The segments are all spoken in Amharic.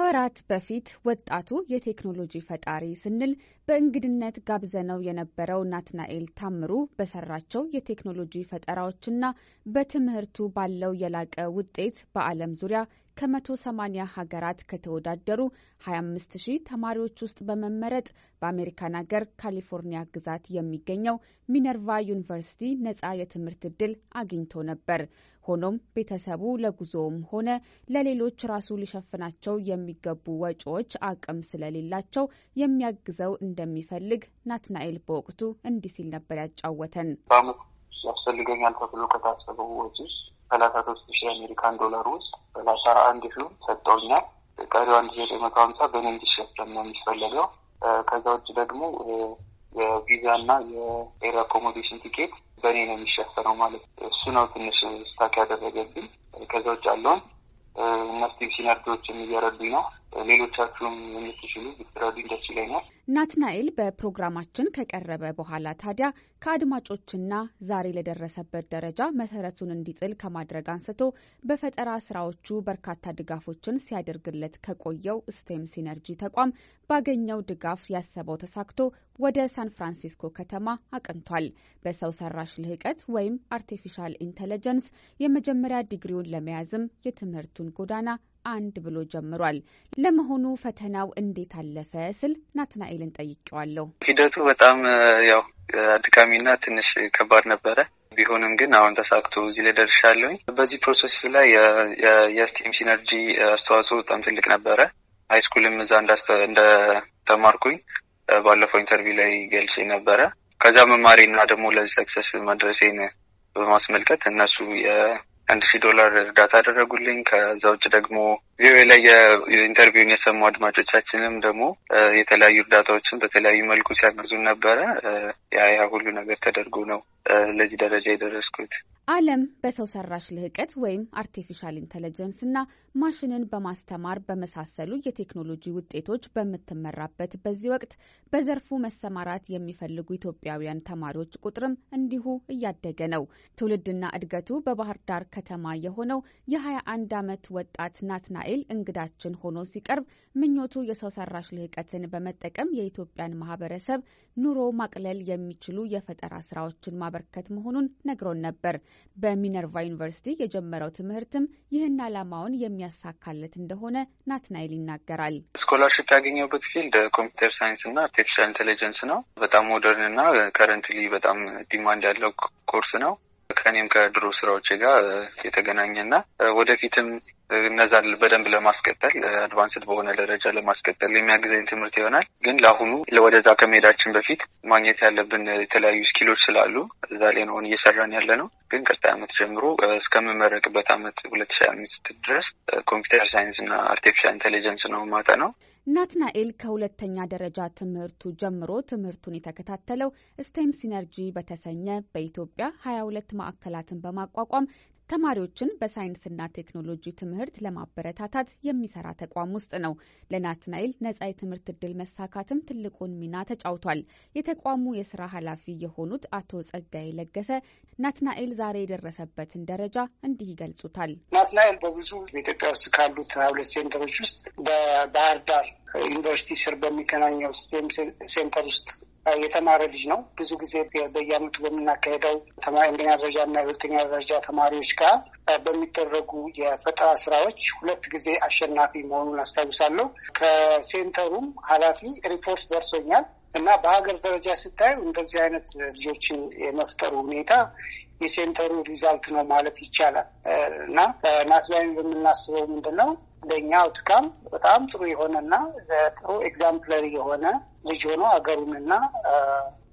ከወራት በፊት ወጣቱ የቴክኖሎጂ ፈጣሪ ስንል በእንግድነት ጋብዘነው የነበረው ናትናኤል ታምሩ በሰራቸው የቴክኖሎጂ ፈጠራዎችና በትምህርቱ ባለው የላቀ ውጤት በዓለም ዙሪያ ከመቶ ሰማኒያ ሀገራት ከተወዳደሩ 25 ሺህ ተማሪዎች ውስጥ በመመረጥ በአሜሪካን ሀገር ካሊፎርኒያ ግዛት የሚገኘው ሚነርቫ ዩኒቨርሲቲ ነጻ የትምህርት ዕድል አግኝቶ ነበር። ሆኖም ቤተሰቡ ለጉዞውም ሆነ ለሌሎች ራሱ ሊሸፍናቸው የሚገቡ ወጪዎች አቅም ስለሌላቸው የሚያግዘው እንደሚፈልግ ናትናኤል በወቅቱ እንዲህ ሲል ነበር ያጫወተን። በአመት ያስፈልገኛል ተብሎ ከታሰበው ወጪ ሰላሳ ሶስት ሺህ የአሜሪካን ዶላር ውስጥ ሰላሳ አንድ ሺህ ሰጠውኛል። ቀሪው አንድ ሺህ ዘጠኝ መቶ ሀምሳ በእኔ እንዲሸፈን ነው የሚፈለገው። ከዛ ውጭ ደግሞ የቪዛ እና የኤር አኮሞዴሽን ቲኬት በእኔ ነው የሚሸፈነው ማለት እሱ ነው ትንሽ stuck ያደረገብኝ። ከዛ ውጭ ያለውን እና STEM Synergyዎችም እየረዱኝ ነው። ሌሎቻችሁም የምትችሉ ብትረዱኝ ደስ ይለኛል። ናትናኤል በፕሮግራማችን ከቀረበ በኋላ ታዲያ ከአድማጮችና ዛሬ ለደረሰበት ደረጃ መሰረቱን እንዲጥል ከማድረግ አንስቶ በፈጠራ ስራዎቹ በርካታ ድጋፎችን ሲያደርግለት ከቆየው STEM Synergy ተቋም ባገኘው ድጋፍ ያሰበው ተሳክቶ ወደ ሳን ፍራንሲስኮ ከተማ አቅንቷል። በሰው ሰራሽ ልህቀት ወይም artificial intelligence የመጀመሪያ ዲግሪውን ለመያዝም የትምህርቱን ጎዳና አንድ ብሎ ጀምሯል። ለመሆኑ ፈተናው እንዴት አለፈ ስል ናትናኤልን ጠይቄዋለሁ። ሂደቱ በጣም ያው አድካሚና ትንሽ ከባድ ነበረ። ቢሆንም ግን አሁን ተሳክቶ እዚህ ላይ ደርሻለሁኝ። በዚህ process ላይ የ STEM Synergy አስተዋጽኦ በጣም ትልቅ ነበረ። high school ም እዛ እንደተማርኩኝ ባለፈው interview ላይ ገልጬ ነበረ። ከዛ መማሬና ደግሞ ለዚህ success መድረሴን በማስመልከት እነሱ አንድ ሺህ ዶላር እርዳታ አደረጉልኝ። ከዛ ውጭ ደግሞ VOA ላይ የ interview ን የሰሙ አድማጮቻችንም ደግሞ የተለያዩ እርዳታዎችን በተለያዩ መልኩ ሲያግዙን ነበረ። ያ ሁሉ ነገር ተደርጎ ነው ለዚህ ደረጃ የደረስኩት። ዓለም በሰው ሰራሽ ልህቀት ወይም artificial intelligence እና ማሽንን በማስተማር በመሳሰሉ የቴክኖሎጂ ውጤቶች በምትመራበት በዚህ ወቅት በዘርፉ መሰማራት የሚፈልጉ ኢትዮጵያውያን ተማሪዎች ቁጥርም እንዲሁ እያደገ ነው። ትውልድና እድገቱ በባህር ዳር ከተማ የሆነው የ21 ዓመት ወጣት ናትናኤል እንግዳችን ሆኖ ሲቀርብ ምኞቱ የሰው ሰራሽ ልህቀትን በመጠቀም የኢትዮጵያን ማህበረሰብ ኑሮ ማቅለል የሚችሉ የፈጠራ ስራዎችን ማበርከት መሆኑን ነግሮን ነበር። በሚነርቫ ዩኒቨርሲቲ የጀመረው ትምህርትም ይህን ዓላማውን የሚያሳካለት እንደሆነ ናትናኤል ይናገራል። scholarship ያገኘሁበት field computer science እና artificial intelligence ነው። በጣም modern እና currently በጣም demand ያለው ኮርስ ነው። ከእኔም ከድሮ ስራዎች ጋር የተገናኘና ወደፊትም እነዛን በደንብ ለማስቀጠል advanced በሆነ ደረጃ ለማስቀጠል የሚያግዘኝ ትምህርት ይሆናል። ግን ለአሁኑ ወደዛ ከመሄዳችን በፊት ማግኘት ያለብን የተለያዩ skill ኦች ስላሉ እዛ ላይ ነው እየሰራን ያለ ነው። ግን ቀጣይ ዓመት ጀምሮ እስከምመረቅበት ዓመት ሁለት ሺህ አምስት ድረስ computer science እና artificial intelligence ነው ማጠናው። ናትናኤል ከሁለተኛ ደረጃ ትምህርቱ ጀምሮ ትምህርቱን የተከታተለው STEM Synergy በተሰኘ በኢትዮጵያ ሀያ ሁለት ማዕከላትን በማቋቋም ተማሪዎችን በሳይንስና ቴክኖሎጂ ትምህርት ለማበረታታት የሚሰራ ተቋም ውስጥ ነው። ለናትናኤል ነጻ የትምህርት እድል መሳካትም ትልቁን ሚና ተጫውቷል። የተቋሙ የስራ ኃላፊ የሆኑት አቶ ጸጋዬ ለገሰ ናትናኤል ዛሬ የደረሰበትን ደረጃ እንዲህ ይገልጹታል። ናትናኤል በብዙ በኢትዮጵያ ውስጥ ካሉት ሁለት center ኦች ውስጥ በባህር ዳር ዩኒቨርሲቲ ስር በሚገናኘው STEM center ውስጥ የተማረ ልጅ ነው። ብዙ ጊዜ በየዓመቱ በምናካሄደው አንደኛ ደረጃ እና የሁለተኛ ደረጃ ተማሪዎች ጋር በሚደረጉ የፈጠራ ስራዎች ሁለት ጊዜ አሸናፊ መሆኑን አስታውሳለሁ። ከ center ኡም ኃላፊ ሪፖርት ደርሶኛል እና በሀገር ደረጃ ስታዩ እንደዚህ አይነት ልጆችን የመፍጠሩ ሁኔታ የ center ኡ result ነው ማለት ይቻላል እና ናትናኤል በምናስበው ምንድን ነው ለእኛ outcome በጣም ጥሩ የሆነና ጥሩ exemplary የሆነ ልጅ ሆኖ ሀገሩንና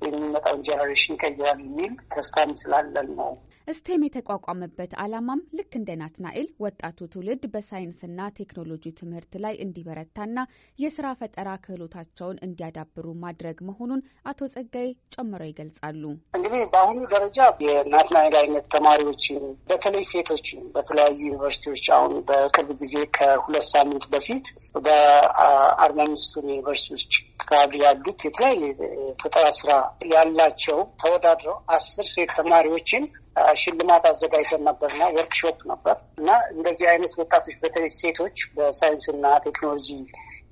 የሚመጣውን generation ይቀይራል የሚል ተስፋም ስላለን ነው። ስቴም የተቋቋመበት ዓላማም ልክ እንደ ናትናኤል ወጣቱ ትውልድ በሳይንስና ቴክኖሎጂ ትምህርት ላይ እንዲበረታና የስራ ፈጠራ ክህሎታቸውን እንዲያዳብሩ ማድረግ መሆኑን አቶ ጸጋይ ጨምረው ይገልጻሉ። እንግዲህ በአሁኑ ደረጃ የናትናኤል አይነት ተማሪዎችን በተለይ ሴቶችን በተለያዩ ዩኒቨርሲቲዎች አሁን በቅርብ ጊዜ ከሁለት ሳምንት በፊት በአርባ አምስቱን ዩኒቨርሲቲዎች ካሉ ያሉት የተለያየ ፈጠራ ስራ ያላቸው ተወዳድረው አስር ሴት ተማሪዎችን ሽልማት አዘጋጅተን ነበርና ወርክሾፕ ነበር እና እንደዚህ አይነት ወጣቶች በተለይ ሴቶች በሳይንስና ቴክኖሎጂ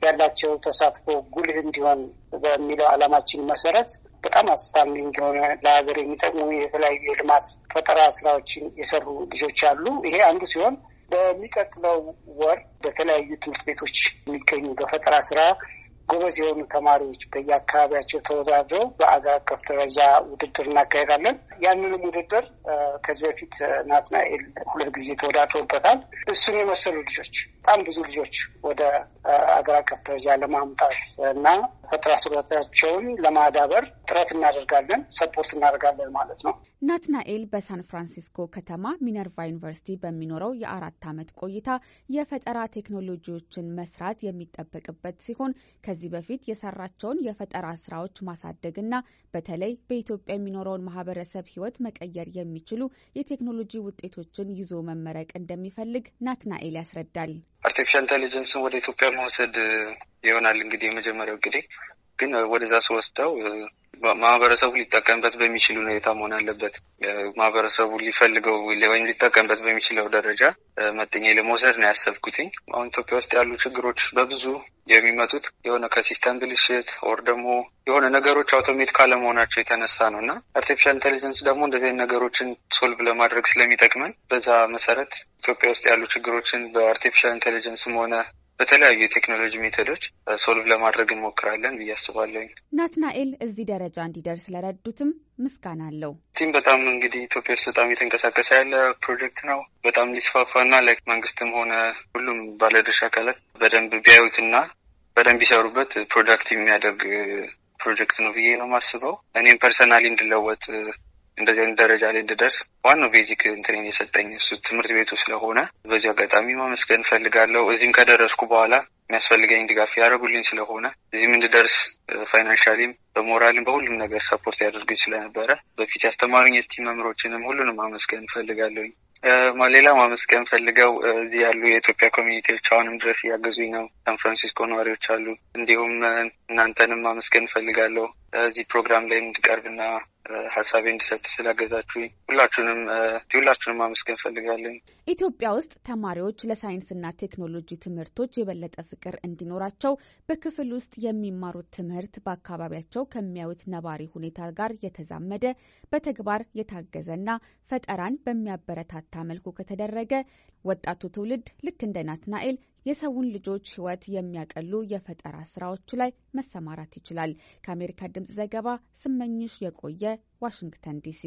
ያላቸው ተሳትፎ ጉልህ እንዲሆን በሚለው ዓላማችን መሰረት በጣም outstanding የሆነ ለሀገር የሚጠቅሙ የተለያዩ የልማት ፈጠራ ስራዎችን የሰሩ ልጆች አሉ። ይሄ አንዱ ሲሆን በሚቀጥለው ወር በተለያዩ ትምህርት ቤቶች የሚገኙ በፈጠራ ስራ ጎበዝ የሆኑ ተማሪዎች በየአካባቢያቸው ተወዳድረው በአገር አቀፍ ደረጃ ውድድር እናካሄዳለን። ያንንም ውድድር ከዚህ በፊት ናትናኤል ሁለት ጊዜ ተወዳድረውበታል። እሱን የመሰሉ ልጆች በጣም ብዙ ልጆች ወደ አገር አቀፍ ደረጃ ለማምጣት እና ፈጠራ ችሎታቸውን ለማዳበር ጥረት እናደርጋለን፣ support እናደርጋለን ማለት ነው። ናትናኤል በሳን ፍራንሲስኮ ከተማ ሚነርቫ ዩኒቨርሲቲ በሚኖረው የአራት ዓመት ቆይታ የፈጠራ ቴክኖሎጂዎችን መስራት የሚጠበቅበት ሲሆን ከዚህ በፊት የሰራቸውን የፈጠራ ስራዎች ማሳደግና በተለይ በኢትዮጵያ የሚኖረውን ማህበረሰብ ሕይወት መቀየር የሚችሉ የቴክኖሎጂ ውጤቶችን ይዞ መመረቅ እንደሚፈልግ ናትናኤል ያስረዳል። artificial intelligence ን ወደ ኢትዮጵያ መውሰድ ይሆናል እንግዲህ የመጀመሪያው እንግዲህ ግን ወደዛ ስወስደው ማህበረሰቡ ሊጠቀምበት በሚችል ሁኔታ መሆን አለበት። ማህበረሰቡ ሊፈልገው ወይም ሊጠቀምበት በሚችለው ደረጃ መጥኜ ለመውሰድ ነው ያሰብኩትኝ። አሁን ኢትዮጵያ ውስጥ ያሉ ችግሮች በብዙ የሚመጡት የሆነ ከ system ብልሽት or ደግሞ የሆነ ነገሮች automate ካለመሆናቸው የተነሳ ነው እና artificial intelligence ደግሞ እንደዚህ ነገሮችን solve ለማድረግ ስለሚጠቅመን በዛ መሰረት ኢትዮጵያ ውስጥ ያሉ ችግሮችን በ artificial intelligence ም ሆነ በተለያዩ የቴክኖሎጂ method ኦች solve ለማድረግ እንሞክራለን ብዬ አስባለሁኝ። ናትናኤል እዚህ ደረጃ እንዲደርስ ለረዱትም ምስጋና አለው። STEM በጣም እንግዲህ ኢትዮጵያ ውስጥ በጣም እየተንቀሳቀሰ ያለ ፕሮጀክት ነው። በጣም ሊስፋፋና like መንግስትም ሆነ ሁሉም ባለድርሻ አካላት በደንብ ቢያዩትና በደንብ ቢሰሩበት productive የሚያደርግ ፕሮጀክት ነው ብዬ ነው የማስበው። እኔም personally እንድለወጥ እንደዚህ አይነት ደረጃ ላይ እንድደርስ ዋናው basic እንትኔን የሰጠኝ እሱ ትምህርት ቤቱ ስለሆነ በዚህ አጋጣሚ ማመስገን እፈልጋለሁ። እዚህም ከደረስኩ በኋላ የሚያስፈልገኝ ድጋፍ ያደረጉልኝ ስለሆነ እዚህም እንድደርስ financially ም፣ በሞራልም በሁሉም ነገር support ያደርጉኝ ስለነበረ በፊት ያስተማሩኝ የ STEM መምህሮችንም ሁሉንም ማመስገን እፈልጋለሁኝ። ሌላ ማመስገን የምፈልገው እዚህ ያሉ የኢትዮጵያ community ዎች አሁንም ድረስ እያገዙኝ ነው። ሳን ፍራንሲስኮ ነዋሪዎች አሉ። እንዲሁም እናንተንም ማመስገን እፈልጋለሁ እዚህ ፕሮግራም ላይ እንድቀርብና ሀሳቤ እንድሰጥ ስላገዛችሁኝ ሁላችሁንም ሁላችሁንም ማመስገን ፈልጋለኝ። ኢትዮጵያ ውስጥ ተማሪዎች ለሳይንስና ቴክኖሎጂ ትምህርቶች የበለጠ ፍቅር እንዲኖራቸው በክፍል ውስጥ የሚማሩት ትምህርት በአካባቢያቸው ከሚያዩት ነባሪ ሁኔታ ጋር የተዛመደ በተግባር የታገዘና ፈጠራን በሚያበረታታ መልኩ ከተደረገ ወጣቱ ትውልድ ልክ እንደ ናትናኤል የሰውን ልጆች ሕይወት የሚያቀሉ የፈጠራ ስራዎች ላይ መሰማራት ይችላል። ከአሜሪካ ድምጽ ዘገባ ስመኝሽ የቆየ ዋሽንግተን ዲሲ